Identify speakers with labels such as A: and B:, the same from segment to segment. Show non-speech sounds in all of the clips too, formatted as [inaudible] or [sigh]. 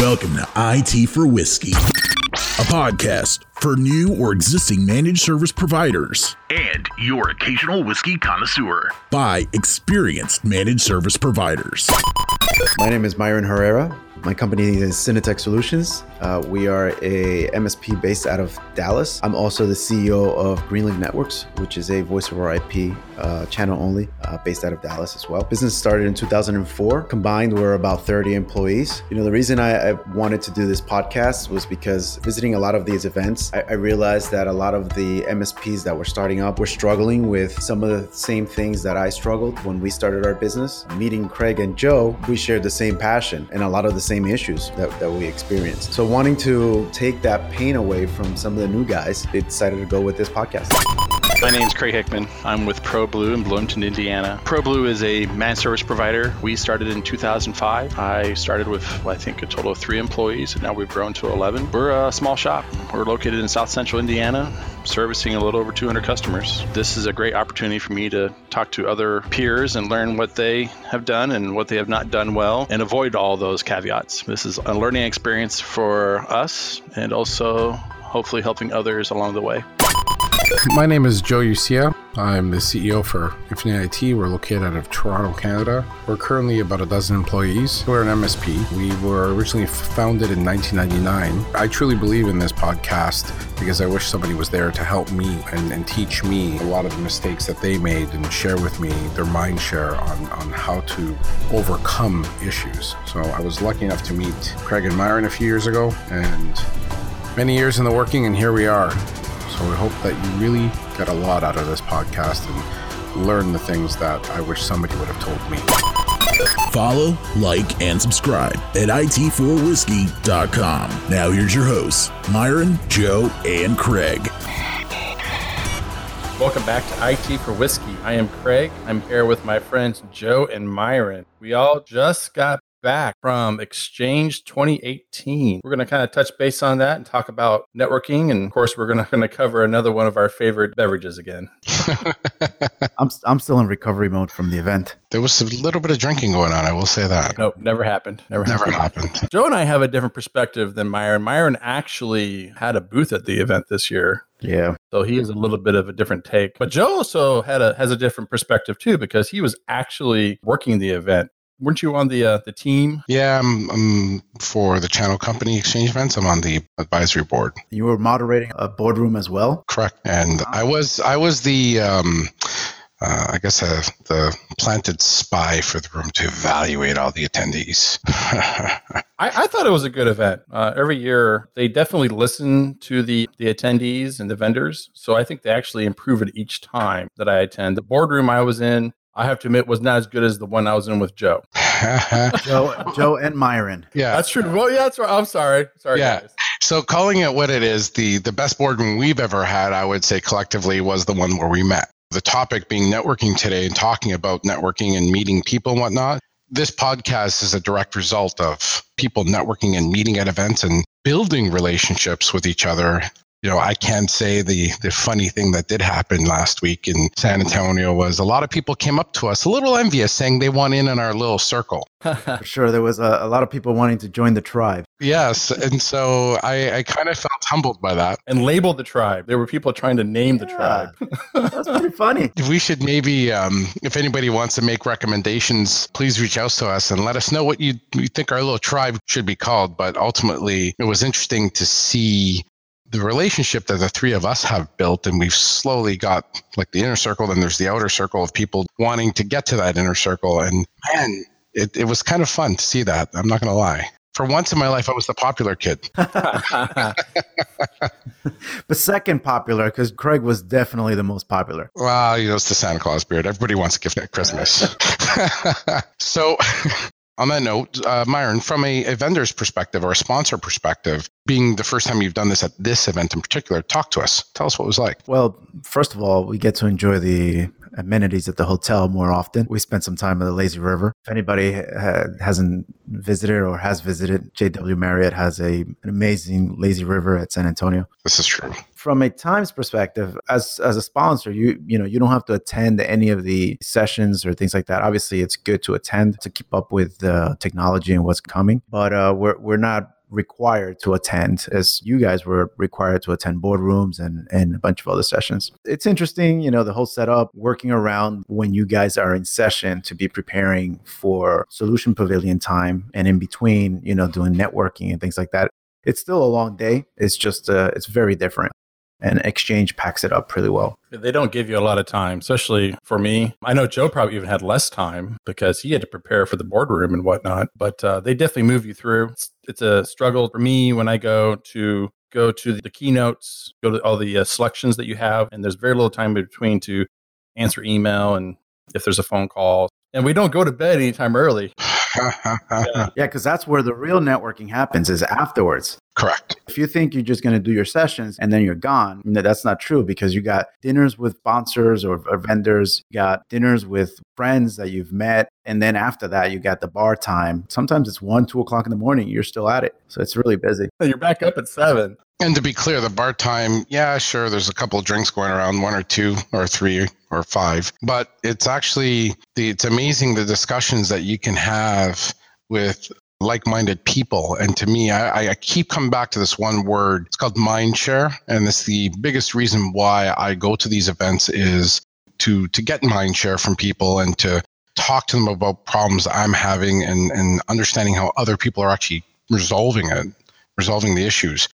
A: Welcome to IT for Whiskey, a podcast for new or existing managed service providers
B: and your occasional whiskey connoisseur.
A: by experienced managed service providers.
C: My name is Myron Herrera. My company is Cinetech Solutions. Uh, we are a MSP based out of Dallas. I'm also the CEO of Greenleaf Networks, which is a voice over IP uh, channel only uh, based out of Dallas as well. Business started in 2004. Combined, we're about 30 employees. You know, the reason I, I wanted to do this podcast was because visiting a lot of these events, I, I realized that a lot of the MSPs that were starting up were struggling with some of the same things that I struggled when we started our business. Meeting Craig and Joe, we shared the same passion and a lot of the same issues that, that we experienced. So, wanting to take that pain away from some of the new guys, they decided to go with this podcast.
D: My name is Craig Hickman. I'm with ProBlue in Bloomington, Indiana. ProBlue is a managed service provider. We started in 2005. I started with, I think, a total of three employees, and now we've grown to 11. We're a small shop. We're located in South Central Indiana, servicing a little over 200 customers. This is a great opportunity for me to talk to other peers and learn what they have done and what they have not done well and avoid all those caveats. This is a learning experience for us and also hopefully helping others along the way.
E: My name is Joe Ucia. I'm the CEO for Infinite IT. We're located out of Toronto, Canada. We're currently about a dozen employees. We're an MSP. We were originally founded in 1999. I truly believe in this podcast because I wish somebody was there to help me and, and teach me a lot of the mistakes that they made and share with me their mind share on, on how to overcome issues. So I was lucky enough to meet Craig and Myron a few years ago and many years in the working, and here we are. So we hope that you really get a lot out of this podcast and learn the things that I wish somebody would have told me.
A: Follow, like, and subscribe at it4whiskey.com. Now here's your hosts, Myron, Joe, and Craig.
F: Welcome back to IT for Whiskey. I am Craig. I'm here with my friends Joe and Myron. We all just got back from Xchange 2018. We're going to kind of touch base on that and talk about networking. And of course, we're going to, going to cover another one of our favorite beverages again. [laughs]
C: I'm, I'm still in recovery mode from the event.
E: There was a little bit of drinking going on, I will say that.
F: Nope, never happened. Never,
E: Never
F: happened.
E: happened. [laughs]
F: Joe and I have a different perspective than Myron. Myron actually had a booth at the event this year.
C: Yeah.
F: So he has a little bit of a different take. But Joe also had a has a different perspective too because he was actually working the event. Weren't you on the uh, the team?
E: Yeah, I'm, I'm for the channel company Xchange events. I'm on the advisory board.
C: You were moderating a boardroom as well.
E: Correct. And I was I was the um, uh, I guess uh, the planted spy for the room to evaluate all the attendees. [laughs]
F: I, I thought it was a good event. Uh, every year, they definitely listen to the the attendees and the vendors. So I think they actually improve it each time that I attend. The boardroom I was in, I have to admit, was not as good as the one I was in with Joe. [laughs]
C: Joe, Joe [laughs] and Myron.
E: yeah.
F: That's true. Well, yeah, that's right. I'm sorry. Sorry,
E: Yeah.
F: guys.
E: So calling it what it is, the the best boardroom we've ever had, I would say collectively was the one where we met. The topic being networking today and talking about networking and meeting people and whatnot. This podcast is a direct result of people networking and meeting at events and building relationships with each other. You know, I can say the the funny thing that did happen last week in San Antonio was a lot of people came up to us a little envious saying they want in on our little circle. [laughs]
C: For sure, there was a, a lot of people wanting to join the tribe.
E: Yes, and so I, I kind of felt humbled by that.
F: and labeled the tribe. There were people trying to name the
C: Yeah.
F: tribe. [laughs]
C: That's pretty funny.
E: we should maybe um, if anybody wants to make recommendations please reach out to us and let us know what you, you think our little tribe should be called but ultimately it was interesting to see the relationship that the three of us have built and we've slowly got like the inner circle then there's the outer circle of people wanting to get to that inner circle and man it, it was kind of fun to see that i'm not going to lie for once in my life i was the popular kid [laughs] [laughs]
C: But second popular, because Craig was definitely the most popular.
E: Well, you know, it's the Santa Claus beard. Everybody wants a gift at Christmas. [laughs] so, on that note, uh, Myron, from a, a vendor's perspective or a sponsor perspective, being the first time you've done this at this event in particular, talk to us. Tell us what it was like.
C: Well, first of all, we get to enjoy the amenities at the hotel more often. We spent some time at the Lazy River. If anybody ha- hasn't visited or has visited, JW Marriott has a, an amazing lazy river at San Antonio.
E: This is true.
C: From a times perspective, as as a sponsor, you you know you don't have to attend any of the sessions or things like that. Obviously, it's good to attend to keep up with the technology and what's coming, but uh, we're we're not required to attend as you guys were required to attend boardrooms and and a bunch of other sessions. It's interesting you know the whole setup working around when you guys are in session to be preparing for solution pavilion time and in between you know doing networking and things like that. It's still a long day. It's just uh, it's very different and Xchange packs it up pretty well
F: they don't give you a lot of time, especially for me. I know Joe probably even had less time because he had to prepare for the boardroom and whatnot, but uh, they definitely move you through. It's, it's, a struggle for me when I go to go to the keynotes, go to all the uh, selections that you have, and there's very little time between to answer email and if there's a phone call. And we don't go to bed anytime early. [laughs]
C: yeah, because that's where the real networking happens is afterwards.
E: Correct.
C: If you think you're just going to do your sessions and then you're gone, that's not true because you got dinners with sponsors or, or, vendors, you got dinners with friends that you've met. And then after that, you got the bar time. Sometimes it's one, two o'clock in the morning. You're still at it. So it's really busy.
F: You're back up at seven.
E: And to be clear, the bar time, yeah, sure, there's a couple of drinks going around, one or two or three or five, but it's actually the it's amazing the discussions that you can have with like-minded people. And to me, I, I keep coming back to this one word. It's called mind share, and it's the biggest reason why I go to these events is to to get mind share from people and to talk to them about problems I'm having and and understanding how other people are actually resolving it, resolving the issues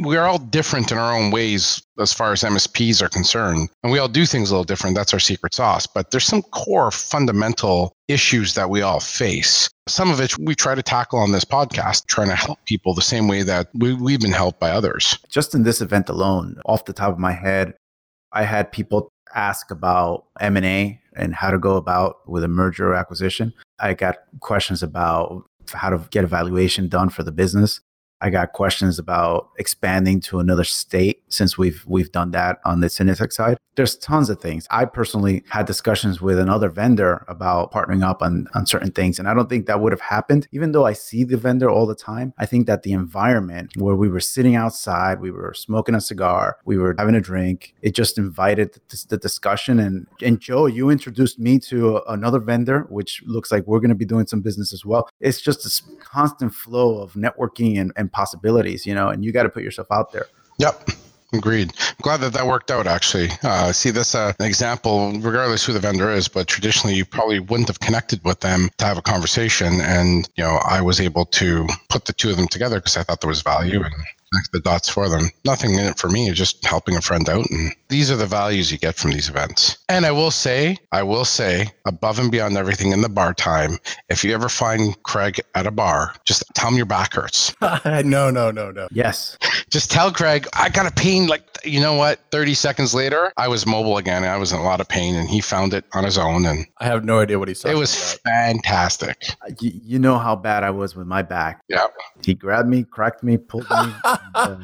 E: we're all different in our own ways as far as MSPs are concerned. And we all do things a little different. That's our secret sauce. But there's some core fundamental issues that we all face. Some of which we try to tackle on this podcast, trying to help people the same way that we, we've been helped by others.
C: Just in this event alone, off the top of my head, I had people ask about M&A and how to go about with a merger or acquisition. I got questions about how to get evaluation done for the business. I got questions about expanding to another state since we've we've done that on the Cinetech side. There's tons of things. I personally had discussions with another vendor about partnering up on, on certain things. And I don't think that would have happened. Even though I see the vendor all the time, I think that the environment where we were sitting outside, we were smoking a cigar, we were having a drink, it just invited the, the discussion. And and Joe, you introduced me to another vendor, which looks like we're going to be doing some business as well. It's just this constant flow of networking and, and possibilities, you know, and you got to put yourself out there.
E: Yep. Agreed. I'm glad that that worked out. Actually, uh, see this uh, an example. Regardless who the vendor is, but traditionally you probably wouldn't have connected with them to have a conversation, and you know I was able to put the two of them together because I thought there was value, and connect the dots for them. Nothing in it for me, just helping a friend out. And these are the values you get from these events. And I will say, I will say, above and beyond everything in the bar time, if you ever find Craig at a bar, just tell him your back hurts. [laughs]
F: no, no, no, no.
C: Yes.
E: Just tell Craig, I got a pain. Like, you know what? 30 seconds later, I was mobile again. I was in a lot of pain and he found it on his own. And
F: I have no idea what he said.
E: It was about. fantastic.
C: You, you know how bad I was with my back.
E: Yeah.
C: He grabbed me, cracked me, pulled me. [laughs] uh,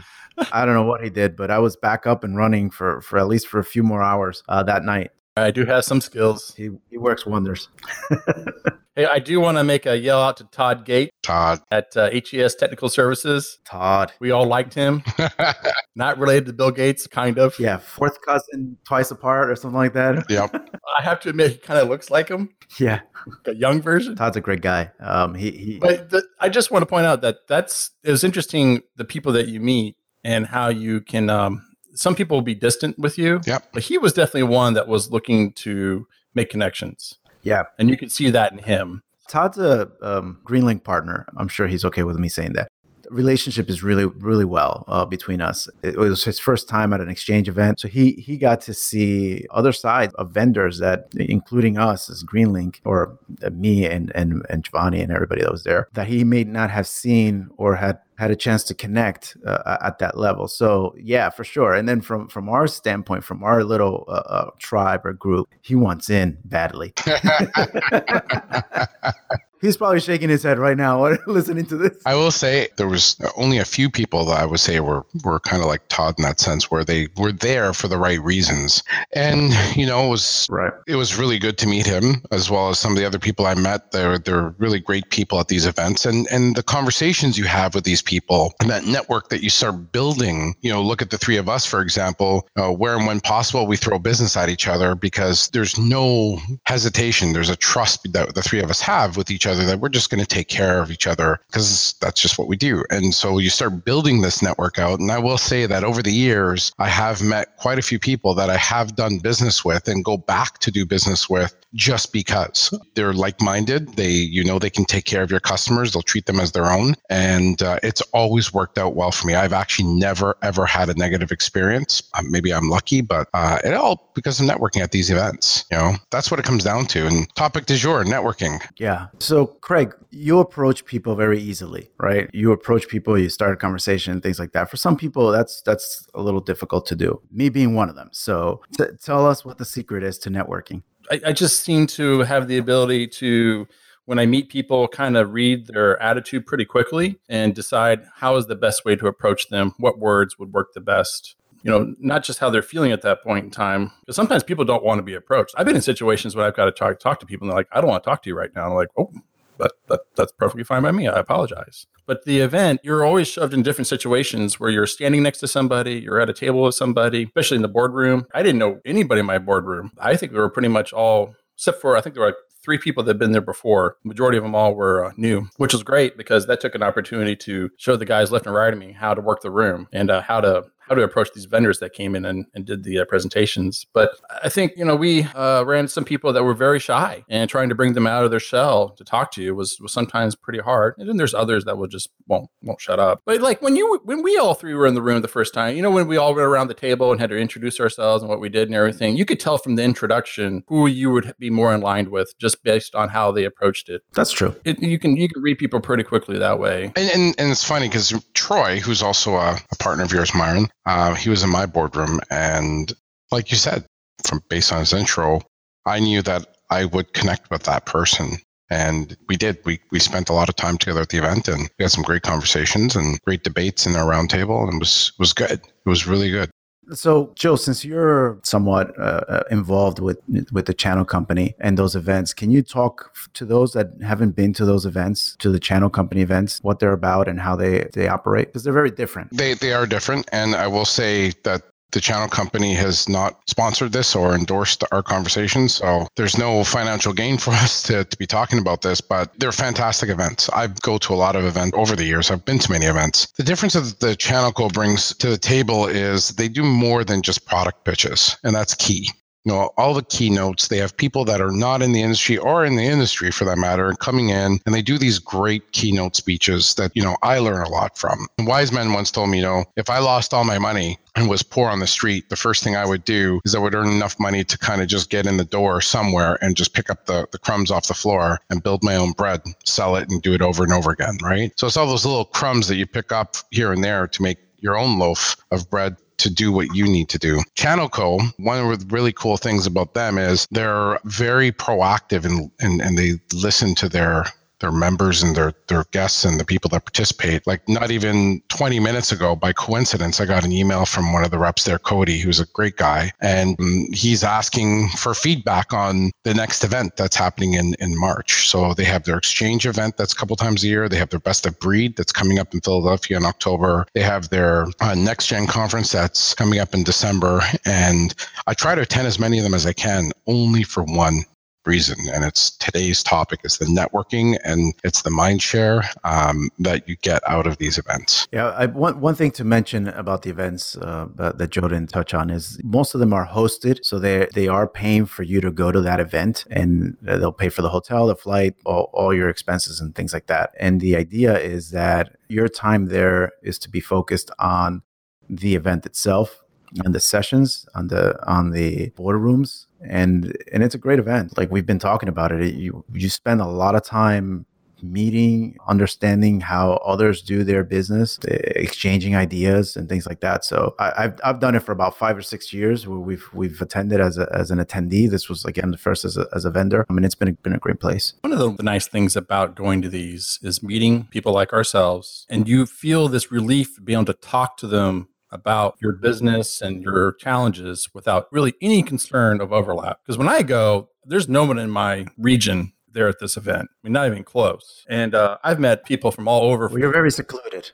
C: I don't know what he did, but I was back up and running for for at least for a few more hours uh, that night.
F: I do have some skills.
C: He he works wonders. [laughs]
F: hey, I do want to make a yell out to Todd Gate.
E: Todd
F: at uh, HES Technical Services.
C: Todd,
F: we all liked him. [laughs] Not related to Bill Gates, kind of.
C: Yeah, fourth cousin, twice apart, or something like that. [laughs]
E: Yep.
F: I have to admit, he kind of looks like him.
C: Yeah,
F: a young version.
C: Todd's a great guy. Um, he, he
F: But the, I just want to point out that that's it was interesting the people that you meet and how you can um, some people will be distant with you.
E: Yep.
F: But he was definitely one that was looking to make connections.
C: Yeah.
F: And you could see that in him.
C: Todd's a um, Greenlink partner. I'm sure he's okay with me saying that. The relationship is really, really well uh, between us. It was his first time at an Xchange event, so he he got to see other sides of vendors that, including us as Greenlink or uh, me and and and Giovanni and everybody that was there, that he may not have seen or had had a chance to connect uh, at that level. So yeah, for sure. And then from from our standpoint, from our little uh, uh, tribe or group, he wants in badly. [laughs] [laughs] He's probably shaking his head right now [laughs] listening to this.
E: I will say there was only a few people that I would say were were kind of like Todd in that sense, where they were there for the right reasons, and you know it was
C: right.
E: It was really good to meet him as well as some of the other people I met. They're they're really great people at these events, and and the conversations you have with these people and that network that you start building. You know, look at the three of us, for example. Uh, where and when possible, we throw business at each other because there's no hesitation. There's a trust that the three of us have with each other that we're just going to take care of each other because that's just what we do. And so you start building this network out. And I will say that over the years, I have met quite a few people that I have done business with and go back to do business with just because. They're like-minded. They you know they can take care of your customers. They'll treat them as their own. And uh, it's always worked out well for me. I've actually never ever had a negative experience. Uh, maybe i'm lucky but uh, it all because of networking at these events you know? That's what it comes down to. And topic du jour networking.
C: Yeah. So craig you approach people very easily right? You approach people you start a conversation things like that. For some people that's that's a little difficult to do me being one of them. So t- tell us what the secret is to networking.
F: I, I just seem to have the ability to when I meet people, kind of read their attitude pretty quickly and decide how is the best way to approach them, what words would work the best. You know, not just how they're feeling at that point in time. Because sometimes people don't want to be approached. I've been in situations where I've got to talk, talk to people and they're like, I don't want to talk to you right now. I'm like, oh, that, that that's perfectly fine by me. I apologize. But the event, you're always shoved in different situations where you're standing next to somebody, you're at a table with somebody, especially in the boardroom. I didn't know anybody in my boardroom. I think we were pretty much all, except for I think there were like three people that had been there before. The majority of them all were uh, new, which was great because that took an opportunity to show the guys left and right of me how to work the room and uh, how to how to approach these vendors that came in and, and did the uh, presentations. But I think, you know, we uh, ran some people that were very shy and trying to bring them out of their shell to talk to you was, was sometimes pretty hard. And then there's others that will just won't, won't shut up. But like when you, when we all three were in the room the first time, you know, when we all went around the table and had to introduce ourselves and what we did and everything, you could tell from the introduction who you would be more in line with just based on how they approached it.
C: That's true.
F: It, you can, you can read people pretty quickly that way.
E: And, and, and it's funny because Troy, who's also a, a partner of yours, Myron, uh, he was in my boardroom, and like you said, from based on his intro, I knew that I would connect with that person, and we did. We we spent a lot of time together at the event, and we had some great conversations and great debates in our roundtable, and it was was good. It was really good.
C: So, Joe, since you're somewhat uh, uh, involved with with the channel company and those events, can you talk to those that haven't been to those events, to the channel company events, what they're about and how they they operate? Because they're very different.
E: They they are different, and I will say that the channel company has not sponsored this or endorsed our conversations. So there's no financial gain for [laughs] us to, to be talking about this, but they're fantastic events. I go to a lot of events over the years. I've been to many events. The difference that the channel co brings to the table is they do more than just product pitches, and that's key you know, all the keynotes. They have people that are not in the industry or in the industry for that matter coming in and they do these great keynote speeches that, you know, I learn a lot from. And wise men once told me, you know, if I lost all my money and was poor on the street, the first thing I would do is I would earn enough money to kind of just get in the door somewhere and just pick up the, the crumbs off the floor and build my own bread, sell it and do it over and over again, right? So it's all those little crumbs that you pick up here and there to make your own loaf of bread to do what you need to do. Channel Co, one of the really cool things about them is they're very proactive and, and, and they listen to their their members and their their guests and the people that participate. Like not even 20 minutes ago, by coincidence, I got an email from one of the reps there, Cody, who's a great guy, and um, he's asking for feedback on the next event that's happening in in March. So they have their Xchange event that's a couple times a year. They have their best of breed that's coming up in Philadelphia in October. They have their uh, next gen conference that's coming up in December, and I try to attend as many of them as I can, only for one reason. And it's today's topic is the networking and it's the mind share um, that you get out of these events.
C: Yeah, I, one, one thing to mention about the events uh, that Joe didn't touch on is most of them are hosted. So they, they are paying for you to go to that event and they'll pay for the hotel, the flight, all, all your expenses and things like that. And the idea is that your time there is to be focused on the event itself and the sessions on the on the boardrooms and and it's a great event like we've been talking about it you you spend a lot of time meeting, understanding how others do their business, exchanging ideas and things like that. So I, have I've done it for about five or six years where we've we've attended as, a, as an attendee. This was again the first as a, as a vendor. I mean, it's been a, been a great place.
F: One of the nice things about going to these is meeting people like ourselves, and you feel this relief being able to talk to them about your business and your challenges without really any concern of overlap. Because when I go, there's no one in my region there at this event. I mean, not even close. And uh, I've met people from all over.
C: Well, you're very secluded.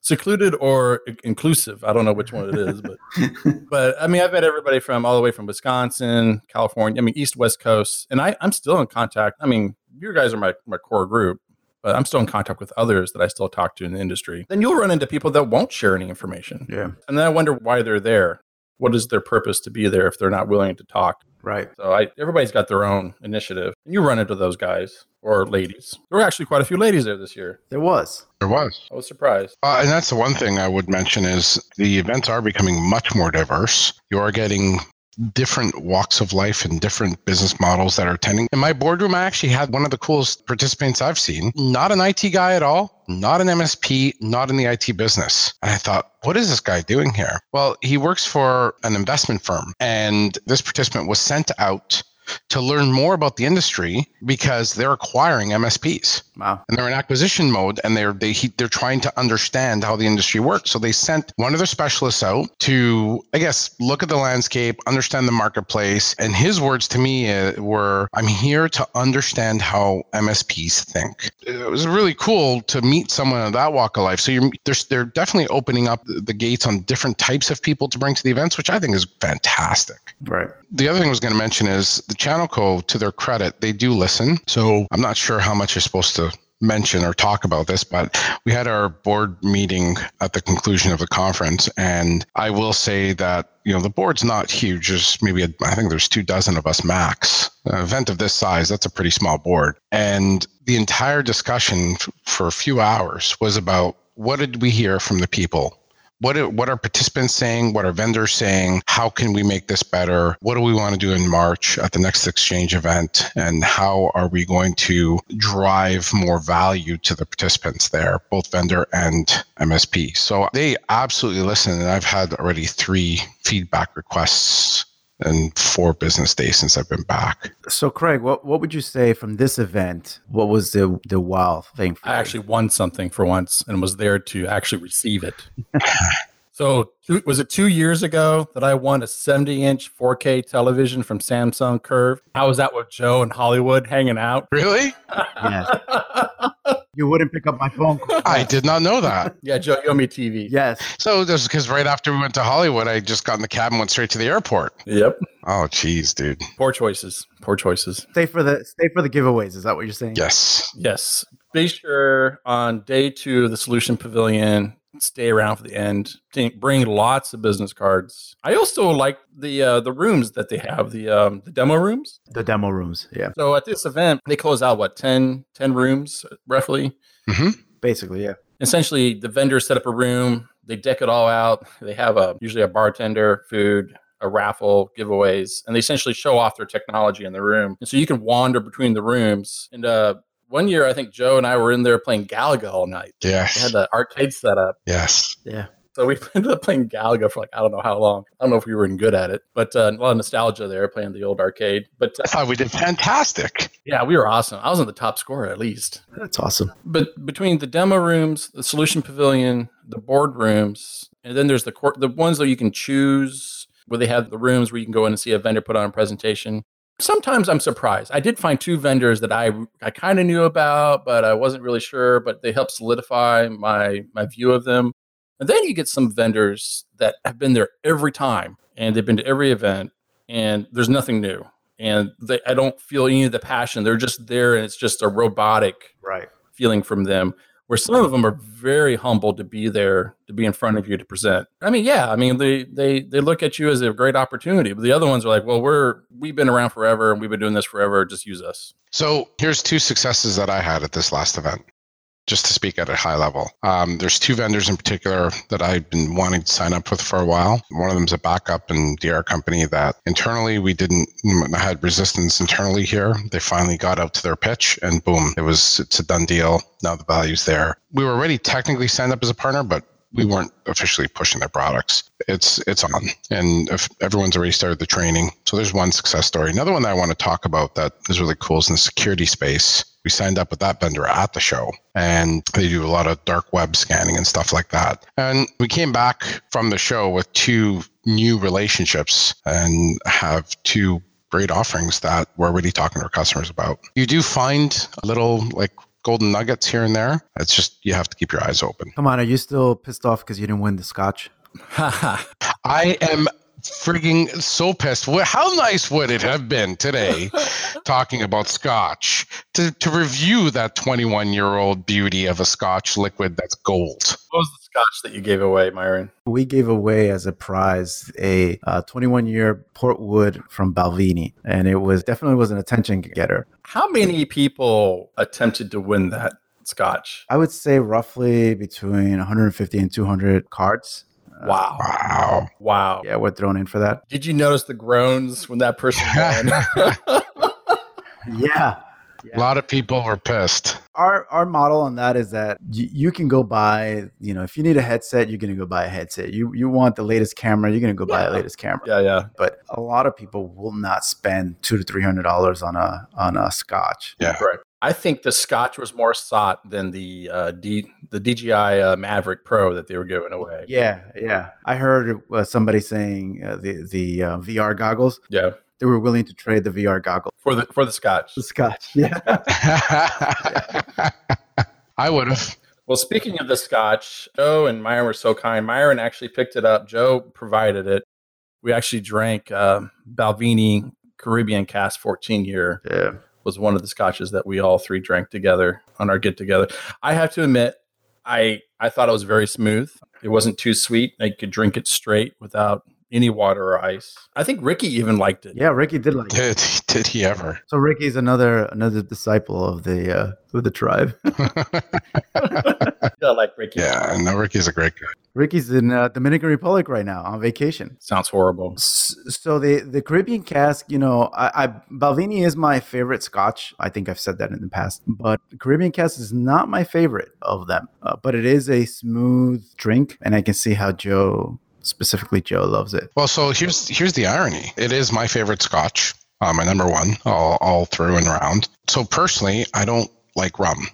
F: Secluded or inclusive. I don't know which one it is, but [laughs] but I mean, I've met everybody from all the way from Wisconsin, California. I mean, East West Coast, and I I'm still in contact. I mean, you guys are my my core group, but I'm still in contact with others that I still talk to in the industry. Then you'll run into people that won't share any information.
C: Yeah.
F: And then I wonder why they're there. What is their purpose to be there if they're not willing to talk?
C: Right.
F: So I, everybody's got their own initiative. And you run into those guys or ladies. There were actually quite a few ladies there this year.
C: There was.
E: There was.
F: I was surprised.
E: Uh, and that's the one thing I would mention is the events are becoming much more diverse. You are getting different walks of life and different business models that are attending. In my boardroom, I actually had one of the coolest participants I've seen. Not an IT guy at all, not an MSP, not in the IT business. And I thought, what is this guy doing here? Well, he works for an investment firm, and this participant was sent out to learn more about the industry because they're acquiring MSPs.
C: Wow.
E: And they're in acquisition mode and they're they they're trying to understand how the industry works. So they sent one of their specialists out to I guess look at the landscape, understand the marketplace, and his words to me uh, were I'm here to understand how MSPs think. It was really cool to meet someone of that walk of life. So you're they're, they're definitely opening up the gates on different types of people to bring to the events, which I think is fantastic.
C: Right.
E: The other thing I was going to mention is the Channel Co, to their credit, they do listen. So I'm not sure how much you're supposed to mention or talk about this, but we had our board meeting at the conclusion of the conference. And I will say that, you know, the board's not huge. There's maybe, a, I think there's two dozen of us max. An event of this size, that's a pretty small board. And the entire discussion for a few hours was about what did we hear from the people what are, what are participants saying? What are vendors saying? How can we make this better? What do we want to do in March at the next Xchange event? And how are we going to drive more value to the participants there, both vendor and MSP? So they absolutely listen. And I've had already three feedback requests and four business days since I've been back.
C: So, Craig, what, what would you say from this event? What was the the wow thing? For?
F: I actually won something for once and was there to actually receive it. [laughs] so, was it two years ago that I won a 70 inch 4K television from Samsung Curve? I was out with Joe in Hollywood hanging out.
E: Really? [laughs]
C: Yes. You wouldn't pick up my phone call.
E: I did not know that. [laughs]
F: yeah, Joe, you owe me TV.
C: Yes.
E: So, just because right after we went to Hollywood, I just got in the cab and went straight to the airport.
F: Yep.
E: Oh, geez, dude.
F: Poor choices. Poor choices.
C: Stay for the stay for the giveaways. Is that what you're saying?
E: Yes.
F: Yes. Be sure on day two of the Solution Pavilion, stay around for the end. Bring lots of business cards. I also like the uh, the rooms that they have, the um, the demo rooms.
C: The demo rooms. Yeah.
F: So at this event, they close out what 10, 10 rooms roughly.
E: Mm-hmm.
C: Basically, yeah.
F: Essentially, the vendors set up a room. They deck it all out. They have a usually a bartender, food, a raffle, giveaways, and they essentially show off their technology in the room. And so you can wander between the rooms. And uh, one year, I think Joe and I were in there playing Galaga all night.
E: Yes.
F: They had the arcade set up.
E: Yes.
C: Yeah.
F: So we [laughs] ended up playing Galaga for like I don't know how long. I don't know if we were any good at it, but uh, a lot of nostalgia there playing the old arcade. But uh,
E: I thought we did fantastic.
F: yeah, we were awesome. I was on the top scorer at least.
C: That's awesome.
F: But between the demo rooms, the solution pavilion, the board rooms, and then there's the court, the ones that you can choose where they have the rooms where you can go in and see a vendor put on a presentation. Sometimes I'm surprised. I did find two vendors that I I kind of knew about, but I wasn't really sure. But they helped solidify my my view of them. And then you get some vendors that have been there every time and they've been to every event and there's nothing new. And they, I don't feel any of the passion. They're just there and it's just a robotic
C: Right.
F: feeling from them. Where some of them are very humble to be there, to be in front of you to present. I mean, yeah, I mean they they they look at you as a great opportunity, but the other ones are like, well, we're we've been around forever and we've been doing this forever. Just use us.
E: So here's two successes that I had at this last event. Just to speak at a high level. Um, there's two vendors in particular that I've been wanting to sign up with for a while. One of them is a backup and DR company that internally we didn't had resistance internally here. They finally got out to their pitch and boom, it was it's a done deal. Now the value's there. We were already technically signed up as a partner, but we weren't officially pushing their products. It's it's on, and if everyone's already started the training. So there's one success story. Another one that I want to talk about that is really cool is in the security space. We signed up with that vendor at the show, and they do a lot of dark web scanning and stuff like that. And we came back from the show with two new relationships and have two great offerings that we're already talking to our customers about. You do find a little like golden nuggets here and there. It's just you have to keep your eyes open.
C: Come on, are you still pissed off because you didn't win the scotch? [laughs]
E: I am freaking so pissed. How nice would it have been today, [laughs] talking about scotch, to, to review that 21 year old beauty of a scotch liquid that's gold?
F: What was the scotch that you gave away, Myron?
C: We gave away as a prize a 21 uh, year Portwood from Balvenie, and it was definitely was an attention getter.
F: How many people attempted to win that? Scotch.
C: I would say roughly between 150 and 200 cards
F: Wow.
E: Wow.
F: Wow.
C: Yeah, we're thrown in for that.
F: Did you notice the groans when that person [laughs] won?
C: yeah.
E: Yeah. A lot of people were pissed.
C: Our our model on that is that y- you can go buy, you know, if you need a headset, you're gonna go buy a headset. You you want the latest camera, you're gonna go yeah. buy the latest camera.
F: Yeah, yeah.
C: But a lot of people will not spend two to three hundred dollars on a on a scotch.
E: Yeah,
F: right. I think the Scotch was more sought than the uh, D, the DJI uh, Mavic Pro that they were giving away.
C: Yeah, yeah. I heard uh, somebody saying uh, the the uh, VR goggles.
F: Yeah,
C: they were willing to trade the VR goggles
F: for the for the Scotch.
C: The Scotch. Yeah. [laughs]
E: I would have.
F: Well, speaking of the Scotch, Joe and Myron were so kind. Myron actually picked it up. Joe provided it. We actually drank uh, Balvenie Caribbean Cask 14 year.
C: Yeah
F: was one of the scotches that we all three drank together on our get together. I have to admit, I I thought it was very smooth. It wasn't too sweet. I could drink it straight without any water or ice. I think Ricky even liked it.
C: Yeah, Ricky did like
E: did, it. Did he ever?
C: So Ricky's another another disciple of the uh, of the tribe. [laughs] [laughs]
F: yeah, like Ricky.
E: Yeah, no, Ricky's a great guy.
C: Ricky's in uh, Dominican Republic right now on vacation.
F: Sounds horrible.
C: So the the Caribbean cask, you know, I, I Balvenie is my favorite Scotch. I think I've said that in the past, but Caribbean cask is not my favorite of them. Uh, but it is a smooth drink, and I can see how Joe specifically Joe loves it.
E: Well, so here's here's the irony. It is my favorite Scotch, uh, my number one, all, all through and around. So personally, I don't like rum.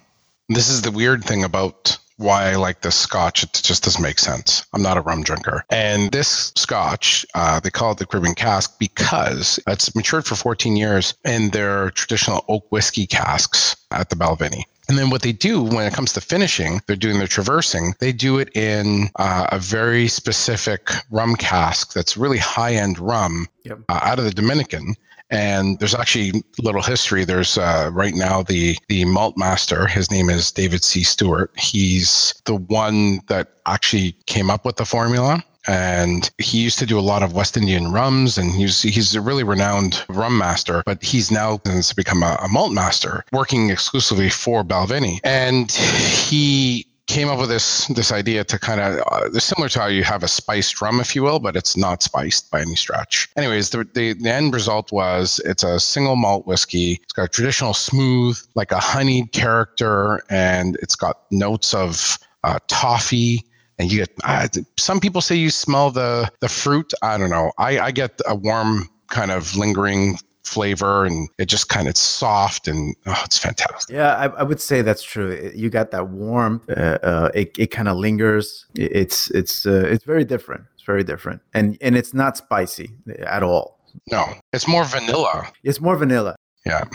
E: This is the weird thing about why I like this scotch. It just doesn't make sense. I'm not a rum drinker. And this scotch, uh, they call it the Caribbean cask because it's matured for 14 years in their traditional oak whiskey casks at the Balvenie. And then what they do when it comes to finishing, they're doing their traversing. They do it in uh, a very specific rum cask that's really high end rum yep. uh, out of the Dominican. And there's actually little history. There's uh, right now the the malt master. His name is David C. Stewart. He's the one that actually came up with the formula and he used to do a lot of West Indian rums, and he's he's a really renowned rum master. But he's now since become a, a malt master, working exclusively for Balvenie, and he came up with this this idea to kind of uh, similar to how you have a spiced rum, if you will, but it's not spiced by any stretch. Anyways, the, the, the end result was it's a single malt whiskey. It's got a traditional smooth, like a honeyed character, and it's got notes of uh, toffee and you get uh, some people say you smell the the fruit. I don't know. I, I get a warm kind of lingering flavor and it just kind of soft and oh, it's fantastic.
C: Yeah, I, I, would say that's true. You got that warm. Uh, uh, it it kind of lingers. It's it's uh, it's very different. It's very different, and and it's not spicy at all.
E: No, it's more vanilla.
C: It's more vanilla.
E: Yeah.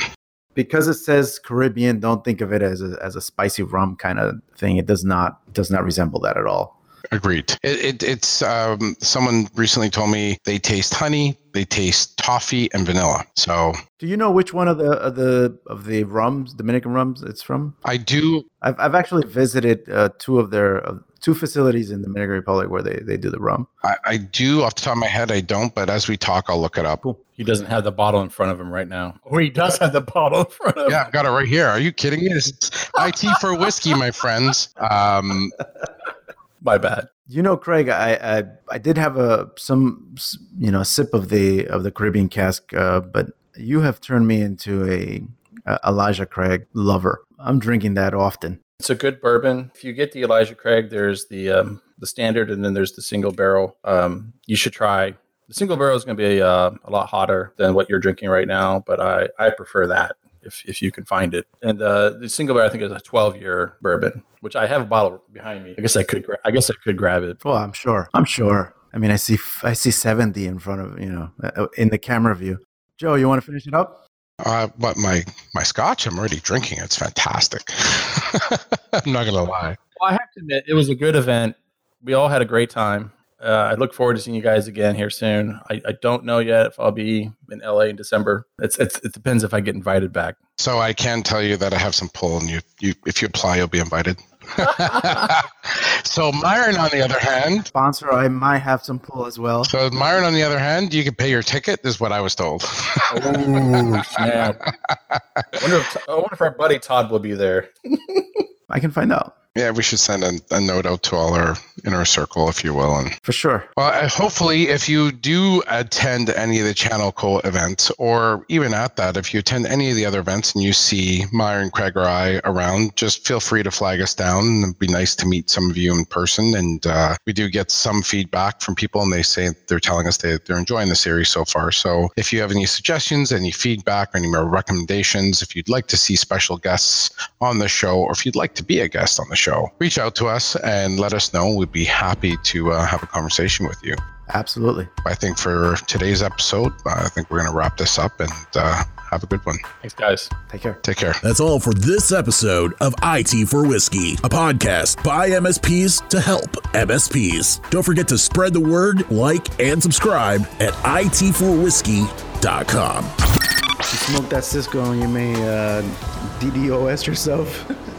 C: Because it says Caribbean, don't think of it as a, as a spicy rum kind of thing. It does not does not resemble that at all.
E: Agreed. It, it, it's um, someone recently told me they taste honey, they taste toffee and vanilla. So,
C: do you know which one of the of the of the rums, Dominican rums, it's from?
E: I do.
C: I've I've actually visited uh, two of their uh, two facilities in the Dominican Republic where they, they do the rum.
E: I, I do off the top of my head. I don't, but as we talk, I'll look it up.
C: Cool.
F: He doesn't have the bottle in front of him right now. Or he does have the bottle in front of him. Yeah.
E: I've got it right here. Are you kidding me? This is [laughs] IT for whiskey, my friends. Um,
F: My bad.
C: You know, Craig, I, I I did have a some you know sip of the of the Caribbean cask, uh, but you have turned me into a, a Elijah Craig lover. I'm drinking that often.
F: It's a good bourbon. If you get the Elijah Craig, there's the um, the standard, and then there's the single barrel. Um, you should try. The single barrel is going to be uh, a lot hotter than what you're drinking right now, but I, I prefer that if, if you can find it. And uh, the single barrel, I think, is a 12 year bourbon, which I have a bottle behind me. I guess I could gra- I guess I could grab it.
C: Well, I'm sure. I'm sure. I mean, I see f- I see 70 in front of you know uh, in the camera view. Joe, you want to finish it up?
E: uh, but my my scotch, I'm already drinking. It's fantastic. [laughs] I'm not gonna lie.
F: Well, I have to admit, it was a good event. We all had a great time. Uh, I look forward to seeing you guys again here soon. I, I don't know yet if I'll be in LA in December. It's, it's it depends if I get invited back.
E: So I can tell you that I have some pull, and you, you if you apply, you'll be invited. [laughs] so Myron, on the other hand,
C: Sponsor, I might have some pull as well.
E: so Myron, on the other hand, you can pay your ticket, is what I was told.
F: Oh man! [laughs] I wonder, if, I wonder if our buddy Todd will be there.
C: I can find out
E: yeah, we should send a, a note out to all our inner circle, if you will, and
C: for sure.
E: Well, uh, hopefully, if you do attend any of the Channel Co events, or even at that, if you attend any of the other events and you see Myron, Craig, or I around, just feel free to flag us down. It'd be nice to meet some of you in person. And uh, we do get some feedback from people, and they say they're telling us they, they're enjoying the series so far. So if you have any suggestions, any feedback, or any more recommendations, if you'd like to see special guests on the show, or if you'd like to be a guest on the show, reach out to us and let us know. We'd be happy to uh, have a conversation with you.
C: Absolutely.
E: I think for today's episode, uh, I think we're going to wrap this up and uh, have a good one.
F: Thanks, guys.
C: Take care.
E: Take care.
A: That's all for this episode of IT for Whiskey, a podcast by MSPs to help MSPs. Don't forget to spread the word, like, and subscribe at itforwhiskey.com.
C: You smoke that Cisco and you may uh, DDoS yourself. [laughs]